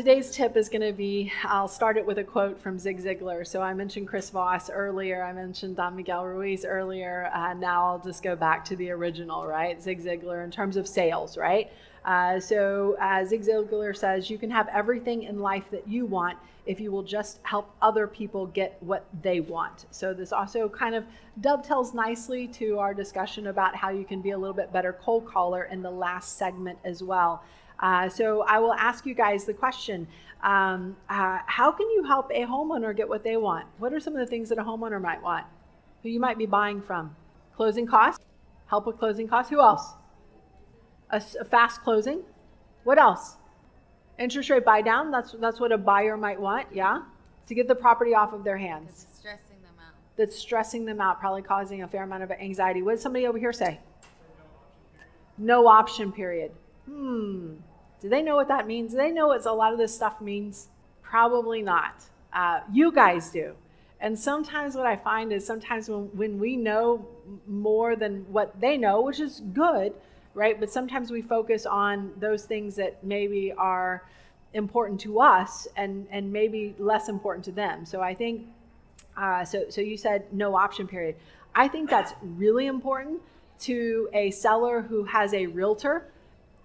Today's tip is going to be I'll start it with a quote from Zig Ziglar. So I mentioned Chris Voss earlier, I mentioned Don Miguel Ruiz earlier. Uh, now I'll just go back to the original, right? Zig Ziglar in terms of sales, right? Uh, so uh, Zig Ziglar says you can have everything in life that you want if you will just help other people get what they want. So this also kind of dovetails nicely to our discussion about how you can be a little bit better cold caller in the last segment as well. Uh, so I will ask you guys the question um, uh, How can you help a homeowner get what they want? What are some of the things that a homeowner might want? Who you might be buying from? Closing costs? Help with closing costs? Who else? A, a fast closing? What else? Interest rate buy down? That's, that's what a buyer might want, yeah? To get the property off of their hands. That's stressing them out. That's stressing them out, probably causing a fair amount of anxiety. What did somebody over here say? No option period. Hmm. Do they know what that means? Do they know what a lot of this stuff means? Probably not. Uh, you guys do. And sometimes what I find is sometimes when, when we know more than what they know, which is good, right? But sometimes we focus on those things that maybe are important to us and, and maybe less important to them. So I think, uh, so, so you said no option period. I think that's really important to a seller who has a realtor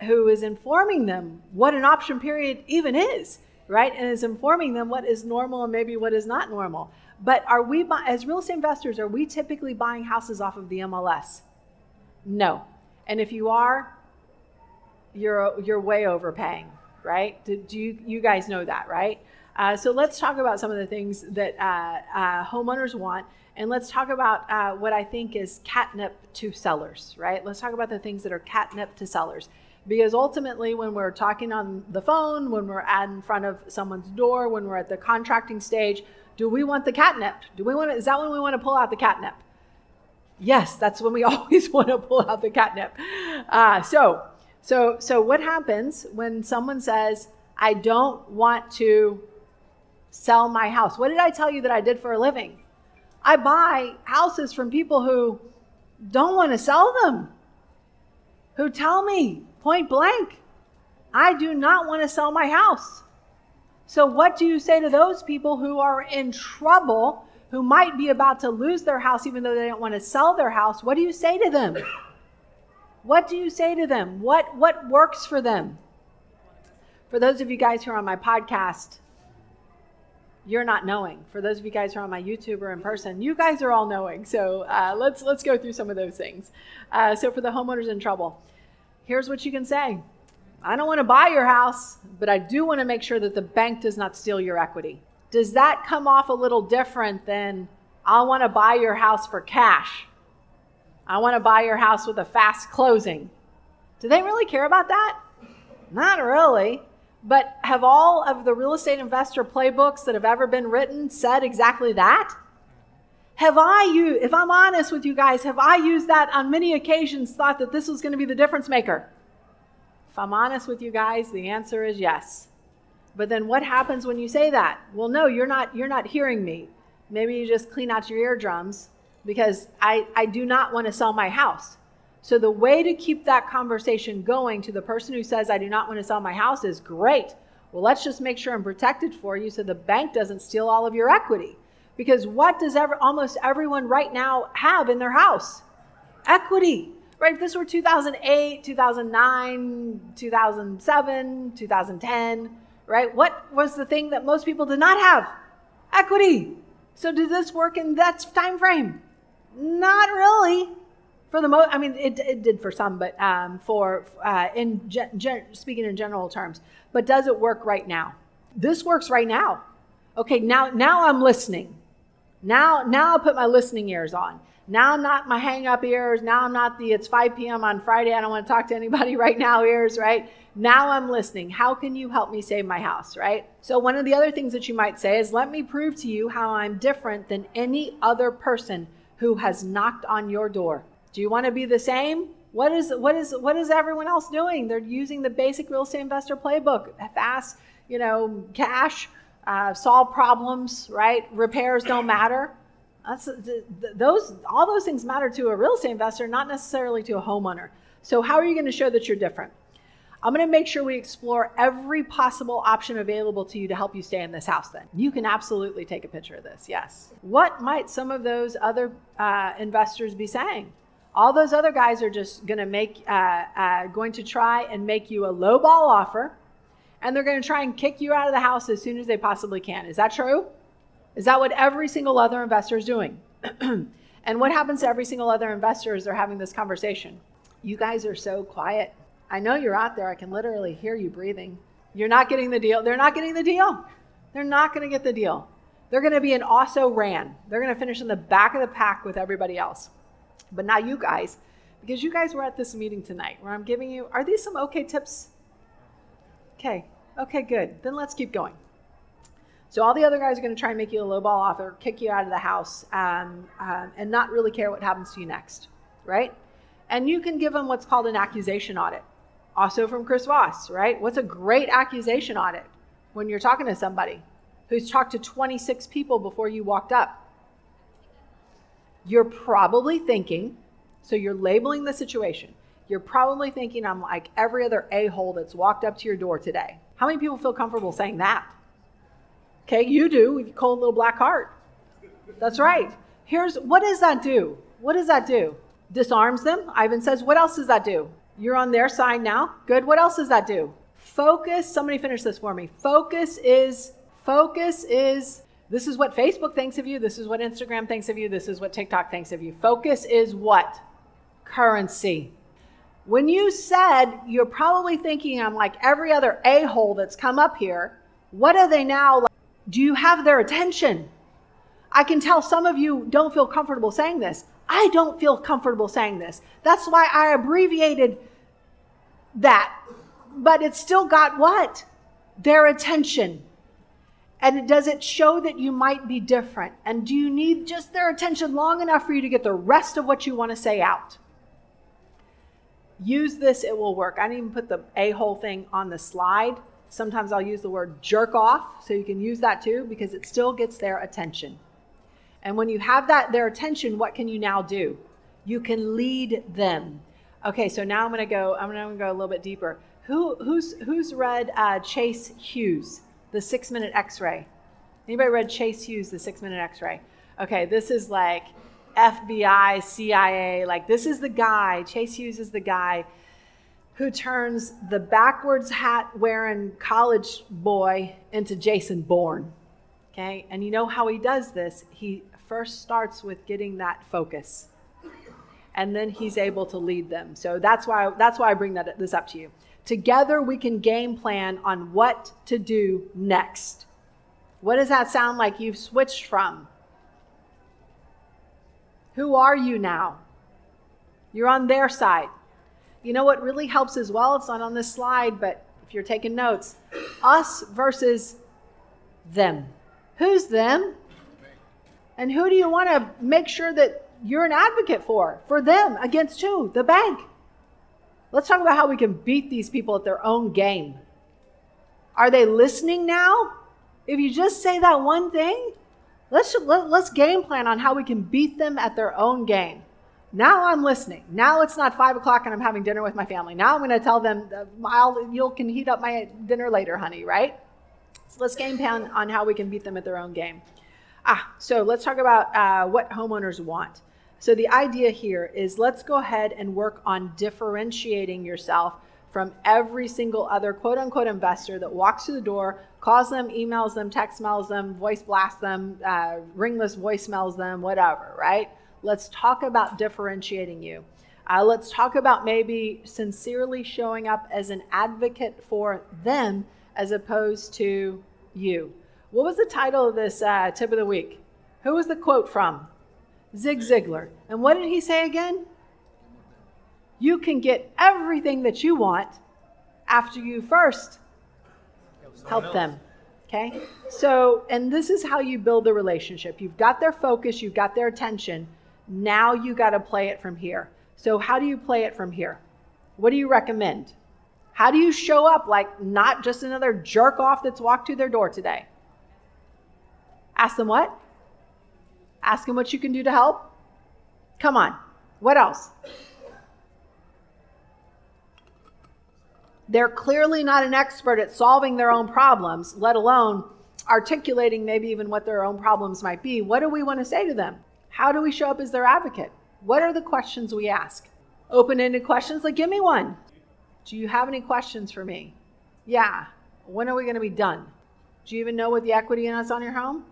who is informing them what an option period even is, right? And is informing them what is normal and maybe what is not normal. But are we, as real estate investors, are we typically buying houses off of the MLS? No. And if you are, you're you're way overpaying, right? Do, do you you guys know that, right? Uh, so let's talk about some of the things that uh, uh, homeowners want, and let's talk about uh, what I think is catnip to sellers, right? Let's talk about the things that are catnip to sellers. Because ultimately, when we're talking on the phone, when we're at in front of someone's door, when we're at the contracting stage, do we want the catnip? Do we want to, is that when we want to pull out the catnip? Yes, that's when we always want to pull out the catnip. Uh, so, so, so what happens when someone says, "I don't want to sell my house"? What did I tell you that I did for a living? I buy houses from people who don't want to sell them, who tell me point blank, I do not want to sell my house. So, what do you say to those people who are in trouble, who might be about to lose their house even though they don't want to sell their house? What do you say to them? What do you say to them? What, what works for them? For those of you guys who are on my podcast, you're not knowing. For those of you guys who are on my YouTube or in person, you guys are all knowing. So uh, let's let's go through some of those things. Uh, so for the homeowners in trouble, here's what you can say I don't want to buy your house, but I do want to make sure that the bank does not steal your equity. Does that come off a little different than I want to buy your house for cash? I want to buy your house with a fast closing. Do they really care about that? Not really. But have all of the real estate investor playbooks that have ever been written said exactly that? Have I used, if I'm honest with you guys, have I used that on many occasions, thought that this was going to be the difference maker? If I'm honest with you guys, the answer is yes. But then what happens when you say that? Well, no, you're not you're not hearing me. Maybe you just clean out your eardrums because I, I do not want to sell my house. So the way to keep that conversation going to the person who says I do not want to sell my house is great. Well, let's just make sure I'm protected for you so the bank doesn't steal all of your equity. Because what does ever, almost everyone right now have in their house? Equity. Right? If this were 2008, 2009, 2007, 2010, right? What was the thing that most people did not have? Equity. So did this work in that time frame? Not really. For the most, I mean, it, it did for some, but um, for uh, in gen- speaking in general terms. But does it work right now? This works right now. Okay, now now I'm listening. Now, now I put my listening ears on. Now I'm not my hang up ears. Now I'm not the it's 5 p.m. on Friday. I don't want to talk to anybody right now ears, right? Now I'm listening. How can you help me save my house, right? So, one of the other things that you might say is, let me prove to you how I'm different than any other person who has knocked on your door. Do you want to be the same? What is what is what is everyone else doing? They're using the basic real estate investor playbook: fast, you know, cash, uh, solve problems, right? Repairs don't matter. Those all those things matter to a real estate investor, not necessarily to a homeowner. So how are you going to show that you're different? I'm going to make sure we explore every possible option available to you to help you stay in this house then. You can absolutely take a picture of this, yes. What might some of those other uh, investors be saying? All those other guys are just going to make, uh, uh, going to try and make you a low ball offer, and they're going to try and kick you out of the house as soon as they possibly can. Is that true? Is that what every single other investor is doing? and what happens to every single other investor as they're having this conversation? You guys are so quiet. I know you're out there. I can literally hear you breathing. You're not getting the deal. They're not getting the deal. They're not going to get the deal. They're going to be an also ran. They're going to finish in the back of the pack with everybody else. But not you guys, because you guys were at this meeting tonight where I'm giving you, are these some okay tips? Okay, okay, good. Then let's keep going. So all the other guys are going to try and make you a lowball offer, kick you out of the house, um, um, and not really care what happens to you next, right? And you can give them what's called an accusation audit also from Chris Voss, right? What's a great accusation audit when you're talking to somebody who's talked to 26 people before you walked up? You're probably thinking, so you're labeling the situation. You're probably thinking, I'm like every other a hole that's walked up to your door today. How many people feel comfortable saying that? Okay, you do with your cold little black heart. That's right. Here's what does that do? What does that do? Disarms them. Ivan says, what else does that do? You're on their side now. Good. What else does that do? Focus. Somebody finish this for me. Focus is, focus is, this is what Facebook thinks of you. This is what Instagram thinks of you. This is what TikTok thinks of you. Focus is what? Currency. When you said you're probably thinking I'm like every other a hole that's come up here, what are they now? Like? Do you have their attention? I can tell some of you don't feel comfortable saying this. I don't feel comfortable saying this. That's why I abbreviated that. But it still got what? Their attention. And does it show that you might be different? And do you need just their attention long enough for you to get the rest of what you want to say out? Use this, it will work. I didn't even put the a hole thing on the slide. Sometimes I'll use the word jerk off, so you can use that too because it still gets their attention. And when you have that their attention, what can you now do? You can lead them. Okay, so now I'm to go. I'm to go a little bit deeper. Who who's who's read uh, Chase Hughes, the Six Minute X-ray? Anybody read Chase Hughes, the Six Minute X-ray? Okay, this is like FBI, CIA. Like this is the guy. Chase Hughes is the guy who turns the backwards hat wearing college boy into Jason Bourne. Okay, and you know how he does this? He first starts with getting that focus and then he's able to lead them so that's why that's why i bring that this up to you together we can game plan on what to do next what does that sound like you've switched from who are you now you're on their side you know what really helps as well it's not on this slide but if you're taking notes us versus them who's them and who do you want to make sure that you're an advocate for? For them against who? The bank. Let's talk about how we can beat these people at their own game. Are they listening now? If you just say that one thing, let's let, let's game plan on how we can beat them at their own game. Now I'm listening. Now it's not five o'clock and I'm having dinner with my family. Now I'm going to tell them, I'll, you can heat up my dinner later, honey, right? So let's game plan on how we can beat them at their own game. Ah, so let's talk about uh, what homeowners want. So the idea here is let's go ahead and work on differentiating yourself from every single other quote unquote investor that walks through the door, calls them, emails them, text mails them, voice blasts them, uh, ringless voicemails them, whatever, right? Let's talk about differentiating you. Uh, let's talk about maybe sincerely showing up as an advocate for them as opposed to you. What was the title of this uh, tip of the week? Who was the quote from? Zig Ziglar. And what did he say again? You can get everything that you want after you first help them. Okay? So, and this is how you build the relationship. You've got their focus, you've got their attention. Now you got to play it from here. So, how do you play it from here? What do you recommend? How do you show up like not just another jerk off that's walked to their door today? Ask them what? Ask them what you can do to help? Come on. What else? They're clearly not an expert at solving their own problems, let alone articulating maybe even what their own problems might be. What do we want to say to them? How do we show up as their advocate? What are the questions we ask? Open ended questions like, give me one. Do you have any questions for me? Yeah. When are we going to be done? Do you even know what the equity in is on your home?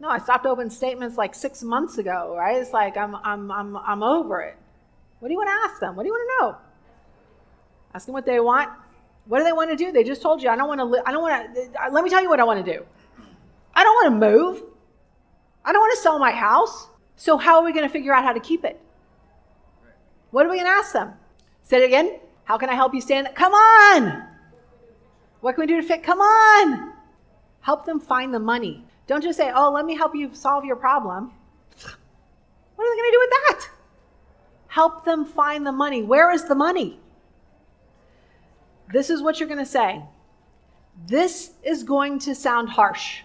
No, I stopped open statements like six months ago, right? It's like I'm, I'm, I'm, I'm over it. What do you want to ask them? What do you want to know? Ask them what they want. What do they want to do? They just told you, I don't want to, li- I don't want to, let me tell you what I want to do. I don't want to move. I don't want to sell my house. So how are we going to figure out how to keep it? What are we going to ask them? Say it again. How can I help you stand? Come on. What can we do to fit? Come on. Help them find the money. Don't just say, oh, let me help you solve your problem. What are they going to do with that? Help them find the money. Where is the money? This is what you're going to say. This is going to sound harsh,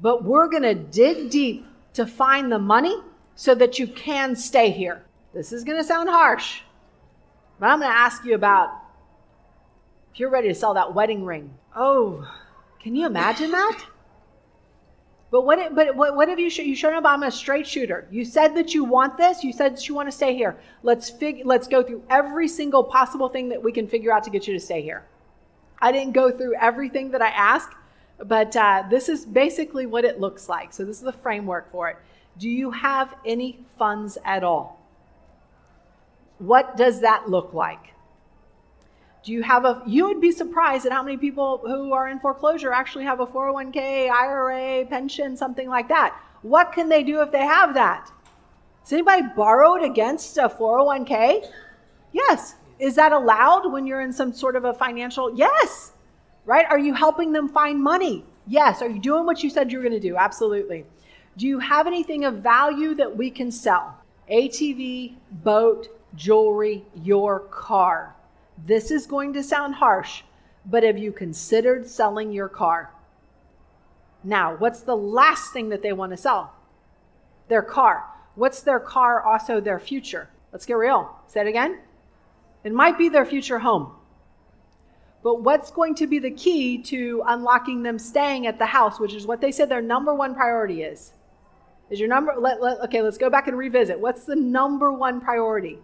but we're going to dig deep to find the money so that you can stay here. This is going to sound harsh, but I'm going to ask you about if you're ready to sell that wedding ring. Oh, can you imagine that? But what? But what, what have you? You shown up. I'm a straight shooter. You said that you want this. You said that you want to stay here. Let's fig. Let's go through every single possible thing that we can figure out to get you to stay here. I didn't go through everything that I asked, but uh, this is basically what it looks like. So this is the framework for it. Do you have any funds at all? What does that look like? Do you have a, you would be surprised at how many people who are in foreclosure actually have a 401k, IRA, pension, something like that. What can they do if they have that? Is anybody borrowed against a 401k? Yes. Is that allowed when you're in some sort of a financial? Yes. Right? Are you helping them find money? Yes. Are you doing what you said you were going to do? Absolutely. Do you have anything of value that we can sell? ATV, boat, jewelry, your car. This is going to sound harsh, but have you considered selling your car? Now, what's the last thing that they want to sell? Their car. What's their car also their future? Let's get real. Say it again. It might be their future home. But what's going to be the key to unlocking them staying at the house, which is what they said their number one priority is? Is your number, let, let, okay, let's go back and revisit. What's the number one priority,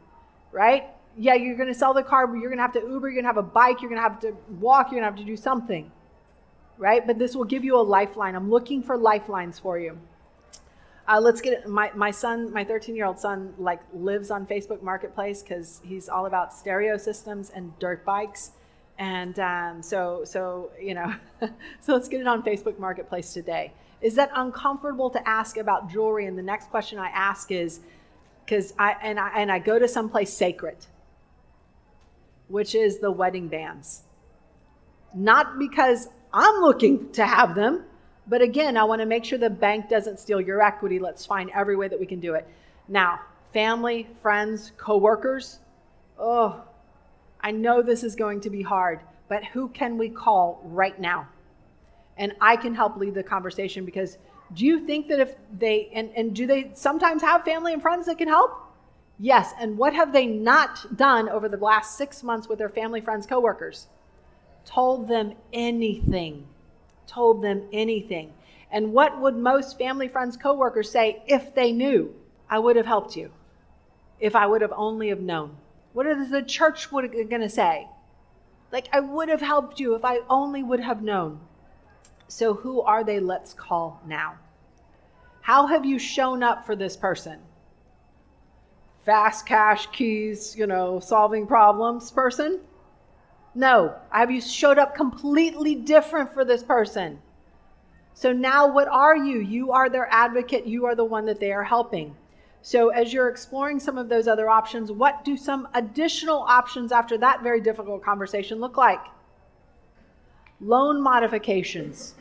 right? Yeah, you're going to sell the car, but you're going to have to Uber, you're going to have a bike, you're going to have to walk, you're going to have to do something, right? But this will give you a lifeline. I'm looking for lifelines for you. Uh, let's get it. My, my son, my 13 year old son, like lives on Facebook Marketplace because he's all about stereo systems and dirt bikes. And um, so, so you know, so let's get it on Facebook Marketplace today. Is that uncomfortable to ask about jewelry? And the next question I ask is, because I and I and I go to someplace sacred which is the wedding bands. Not because I'm looking to have them, but again, I want to make sure the bank doesn't steal your equity. Let's find every way that we can do it. Now, family, friends, coworkers. Oh, I know this is going to be hard, but who can we call right now? And I can help lead the conversation because do you think that if they, and, and do they sometimes have family and friends that can help? Yes, and what have they not done over the last six months with their family, friends, coworkers? Told them anything. Told them anything. And what would most family, friends, coworkers say if they knew? I would have helped you. If I would have only have known. What is the church going to say? Like I would have helped you if I only would have known. So who are they? Let's call now. How have you shown up for this person? Fast cash keys, you know, solving problems person? No. I have you showed up completely different for this person? So now what are you? You are their advocate. You are the one that they are helping. So as you're exploring some of those other options, what do some additional options after that very difficult conversation look like? Loan modifications,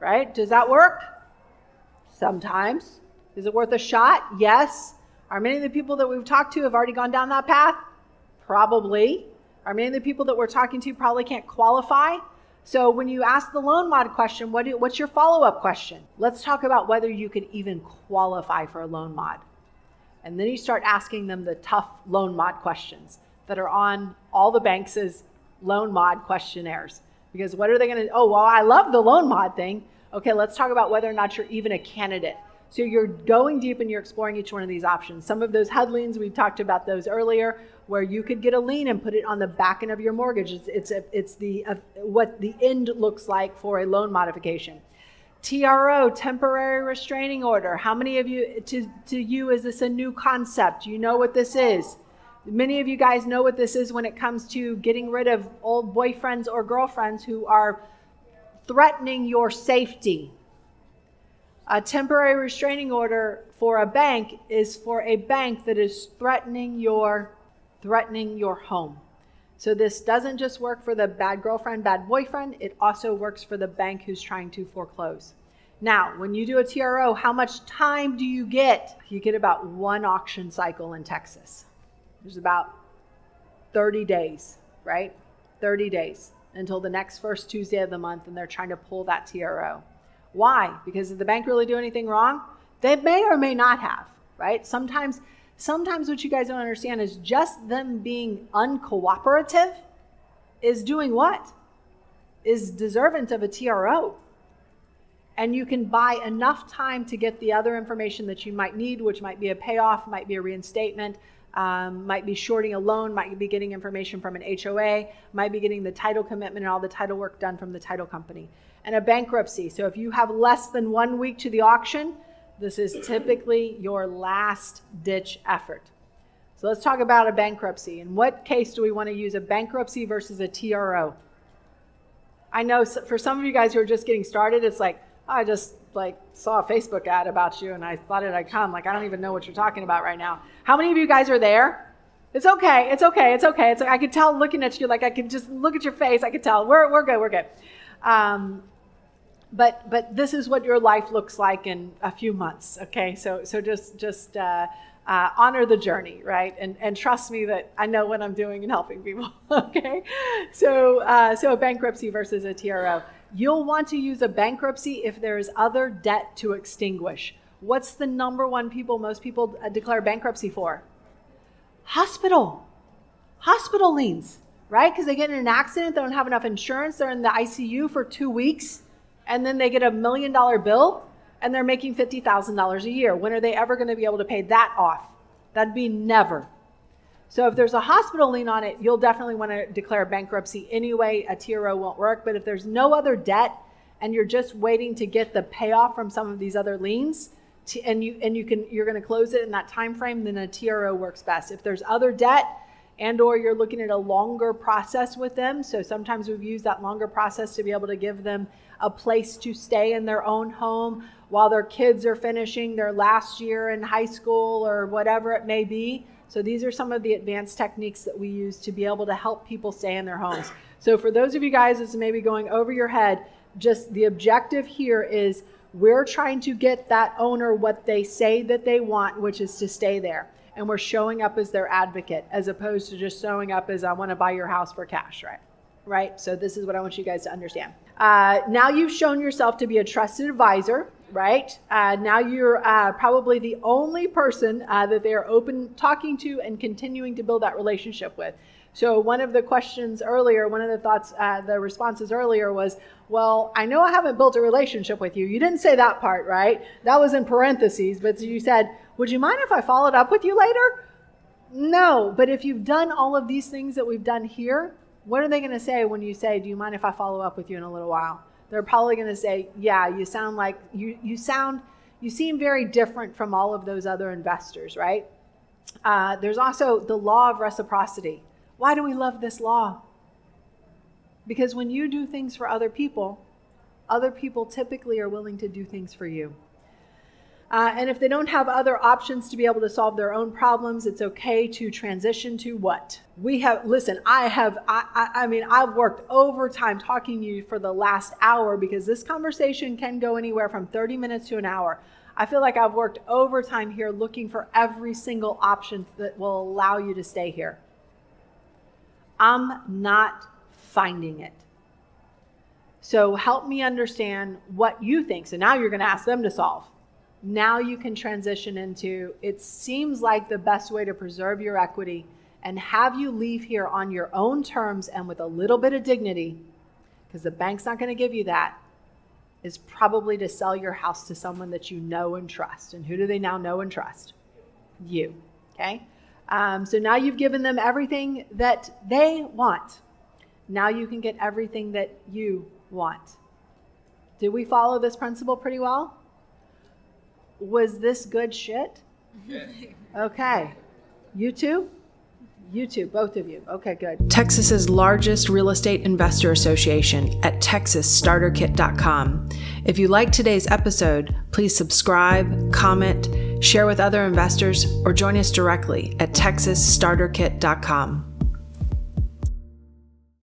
right? Does that work? Sometimes. Is it worth a shot? Yes. Are many of the people that we've talked to have already gone down that path? Probably. Are many of the people that we're talking to probably can't qualify? So when you ask the loan mod question, what do, what's your follow up question? Let's talk about whether you could even qualify for a loan mod. And then you start asking them the tough loan mod questions that are on all the banks' loan mod questionnaires. Because what are they going to, oh, well, I love the loan mod thing. Okay, let's talk about whether or not you're even a candidate. So you're going deep and you're exploring each one of these options. Some of those HUD liens, we talked about those earlier, where you could get a lien and put it on the back end of your mortgage. It's, it's, a, it's the, uh, what the end looks like for a loan modification. TRO, temporary restraining order. How many of you, to, to you, is this a new concept? You know what this is? Many of you guys know what this is when it comes to getting rid of old boyfriends or girlfriends who are threatening your safety. A temporary restraining order for a bank is for a bank that is threatening your threatening your home. So this doesn't just work for the bad girlfriend, bad boyfriend, it also works for the bank who's trying to foreclose. Now, when you do a TRO, how much time do you get? You get about one auction cycle in Texas. There's about 30 days, right? 30 days until the next first Tuesday of the month, and they're trying to pull that TRO. Why? Because did the bank really do anything wrong? They may or may not have, right? Sometimes, sometimes what you guys don't understand is just them being uncooperative is doing what? Is deserving of a TRO. And you can buy enough time to get the other information that you might need, which might be a payoff, might be a reinstatement, um, might be shorting a loan, might be getting information from an HOA, might be getting the title commitment and all the title work done from the title company. And a bankruptcy. So if you have less than one week to the auction, this is typically your last ditch effort. So let's talk about a bankruptcy. In what case do we want to use a bankruptcy versus a TRO? I know for some of you guys who are just getting started, it's like, I just like saw a Facebook ad about you and I thought it I'd come. Like I don't even know what you're talking about right now. How many of you guys are there? It's okay. It's okay. It's okay. It's like I could tell looking at you. Like I could just look at your face. I could tell we're we're good. We're good. Um, but but this is what your life looks like in a few months. Okay. So so just just. Uh, uh, honor the journey, right? And and trust me that I know what I'm doing and helping people. okay, so uh, so a bankruptcy versus a TRO. You'll want to use a bankruptcy if there is other debt to extinguish. What's the number one people most people uh, declare bankruptcy for? Hospital. Hospital liens, right? Because they get in an accident, they don't have enough insurance, they're in the ICU for two weeks, and then they get a million dollar bill and they're making $50,000 a year. When are they ever going to be able to pay that off? That'd be never. So if there's a hospital lien on it, you'll definitely want to declare bankruptcy anyway. A TRO won't work. But if there's no other debt and you're just waiting to get the payoff from some of these other liens, to, and you and you can you're going to close it in that time frame, then a TRO works best. If there's other debt and or you're looking at a longer process with them, so sometimes we've used that longer process to be able to give them a place to stay in their own home while their kids are finishing their last year in high school or whatever it may be so these are some of the advanced techniques that we use to be able to help people stay in their homes. So for those of you guys that's maybe going over your head, just the objective here is we're trying to get that owner what they say that they want, which is to stay there. And we're showing up as their advocate as opposed to just showing up as I want to buy your house for cash, right? Right? So this is what I want you guys to understand. Uh, now you've shown yourself to be a trusted advisor right? Uh, now you're uh, probably the only person uh, that they are open talking to and continuing to build that relationship with. So one of the questions earlier, one of the thoughts, uh, the responses earlier was, well, I know I haven't built a relationship with you. You didn't say that part, right? That was in parentheses, but you said, would you mind if I followed up with you later? No, but if you've done all of these things that we've done here, what are they going to say when you say, do you mind if I follow up with you in a little while? They're probably going to say, "Yeah, you sound like you you sound you seem very different from all of those other investors, right?" Uh, there's also the law of reciprocity. Why do we love this law? Because when you do things for other people, other people typically are willing to do things for you. Uh, and if they don't have other options to be able to solve their own problems, it's okay to transition to what? We have, listen, I have, I, I, I mean, I've worked overtime talking to you for the last hour because this conversation can go anywhere from 30 minutes to an hour. I feel like I've worked overtime here looking for every single option that will allow you to stay here. I'm not finding it. So help me understand what you think. So now you're going to ask them to solve. Now you can transition into it seems like the best way to preserve your equity and have you leave here on your own terms and with a little bit of dignity, because the bank's not going to give you that, is probably to sell your house to someone that you know and trust. And who do they now know and trust? You. Okay? Um, so now you've given them everything that they want. Now you can get everything that you want. Did we follow this principle pretty well? Was this good shit? Okay. You too? You too, both of you. Okay, good. Texas's largest real estate investor association at texasstarterkit.com. If you like today's episode, please subscribe, comment, share with other investors, or join us directly at texasstarterkit.com.